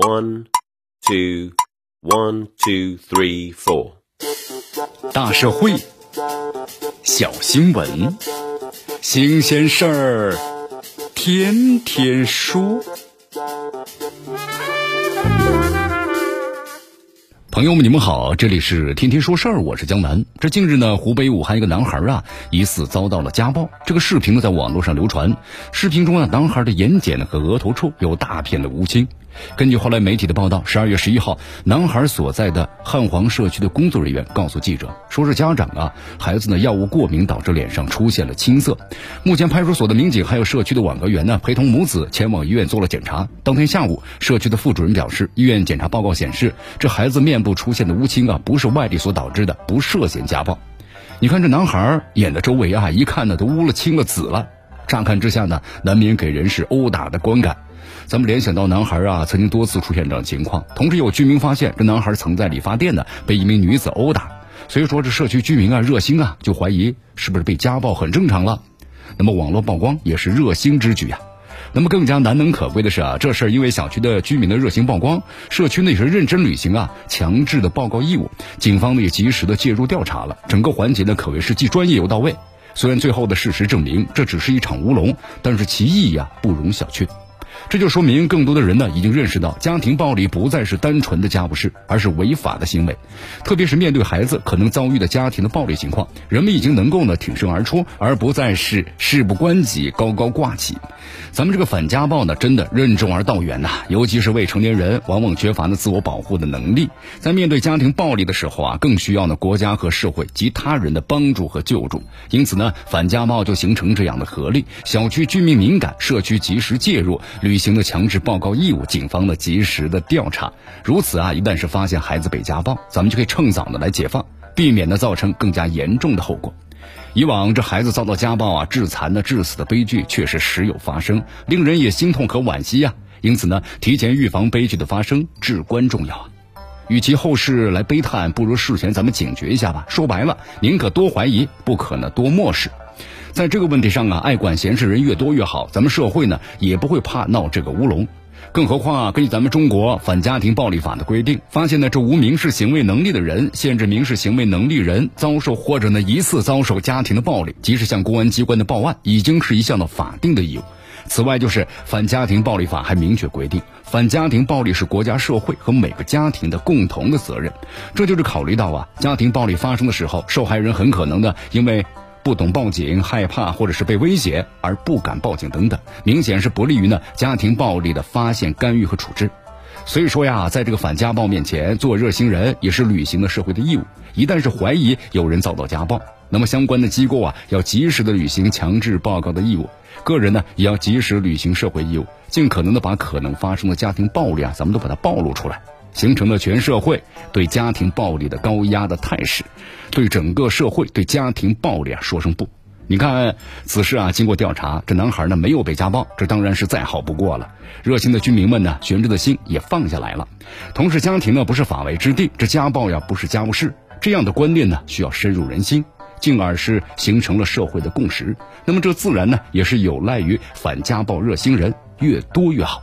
One, two, one, two, three, four。大社会，小新闻，新鲜事儿，天天说。朋友们，你们好，这里是天天说事儿，我是江南。这近日呢，湖北武汉一个男孩啊，疑似遭到了家暴。这个视频呢，在网络上流传。视频中啊，男孩的眼睑和额头处有大片的乌青。根据后来媒体的报道，十二月十一号，男孩所在的汉皇社区的工作人员告诉记者，说是家长啊，孩子呢药物过敏导致脸上出现了青色。目前派出所的民警还有社区的网格员呢，陪同母子前往医院做了检查。当天下午，社区的副主任表示，医院检查报告显示，这孩子面部出现的乌青啊，不是外力所导致的，不涉嫌家暴。你看这男孩眼的周围啊，一看呢都乌了青了紫了，乍看之下呢，难免给人是殴打的观感。咱们联想到男孩啊，曾经多次出现这样情况。同时有居民发现，这男孩曾在理发店呢被一名女子殴打。所以说，这社区居民啊热心啊，就怀疑是不是被家暴很正常了。那么网络曝光也是热心之举啊。那么更加难能可贵的是啊，这事儿因为小区的居民的热心曝光，社区呢也是认真履行啊强制的报告义务，警方呢也及时的介入调查了，整个环节呢可谓是既专业又到位。虽然最后的事实证明这只是一场乌龙，但是其意义啊不容小觑。这就说明，更多的人呢已经认识到，家庭暴力不再是单纯的家务事，而是违法的行为。特别是面对孩子可能遭遇的家庭的暴力情况，人们已经能够呢挺身而出，而不再是事不关己高高挂起。咱们这个反家暴呢，真的任重而道远呐。尤其是未成年人，往往缺乏呢自我保护的能力，在面对家庭暴力的时候啊，更需要呢国家和社会及他人的帮助和救助。因此呢，反家暴就形成这样的合力：小区居民敏感，社区及时介入，履行的强制报告义务，警方呢及时的调查。如此啊，一旦是发现孩子被家暴，咱们就可以趁早的来解放，避免呢造成更加严重的后果。以往这孩子遭到家暴啊、致残的、致死的悲剧确实时有发生，令人也心痛和惋惜呀。因此呢，提前预防悲剧的发生至关重要啊。与其后世来悲叹，不如事前咱们警觉一下吧。说白了，宁可多怀疑，不可呢多漠视。在这个问题上啊，爱管闲事人越多越好，咱们社会呢也不会怕闹这个乌龙。更何况啊，根据咱们中国反家庭暴力法的规定，发现呢这无民事行为能力的人，限制民事行为能力人遭受或者呢疑似遭受家庭的暴力，及时向公安机关的报案，已经是一项的法定的义务。此外，就是反家庭暴力法还明确规定，反家庭暴力是国家社会和每个家庭的共同的责任。这就是考虑到啊，家庭暴力发生的时候，受害人很可能呢因为。不懂报警、害怕或者是被威胁而不敢报警等等，明显是不利于呢家庭暴力的发现、干预和处置。所以说呀，在这个反家暴面前，做热心人也是履行了社会的义务。一旦是怀疑有人遭到家暴，那么相关的机构啊要及时的履行强制报告的义务，个人呢也要及时履行社会义务，尽可能的把可能发生的家庭暴力啊，咱们都把它暴露出来。形成了全社会对家庭暴力的高压的态势，对整个社会对家庭暴力啊说声不。你看此事啊，经过调查，这男孩呢没有被家暴，这当然是再好不过了。热心的居民们呢，悬着的心也放下来了。同时，家庭呢不是法外之地，这家暴呀不是家务事，这样的观念呢需要深入人心，进而是形成了社会的共识。那么这自然呢也是有赖于反家暴热心人越多越好。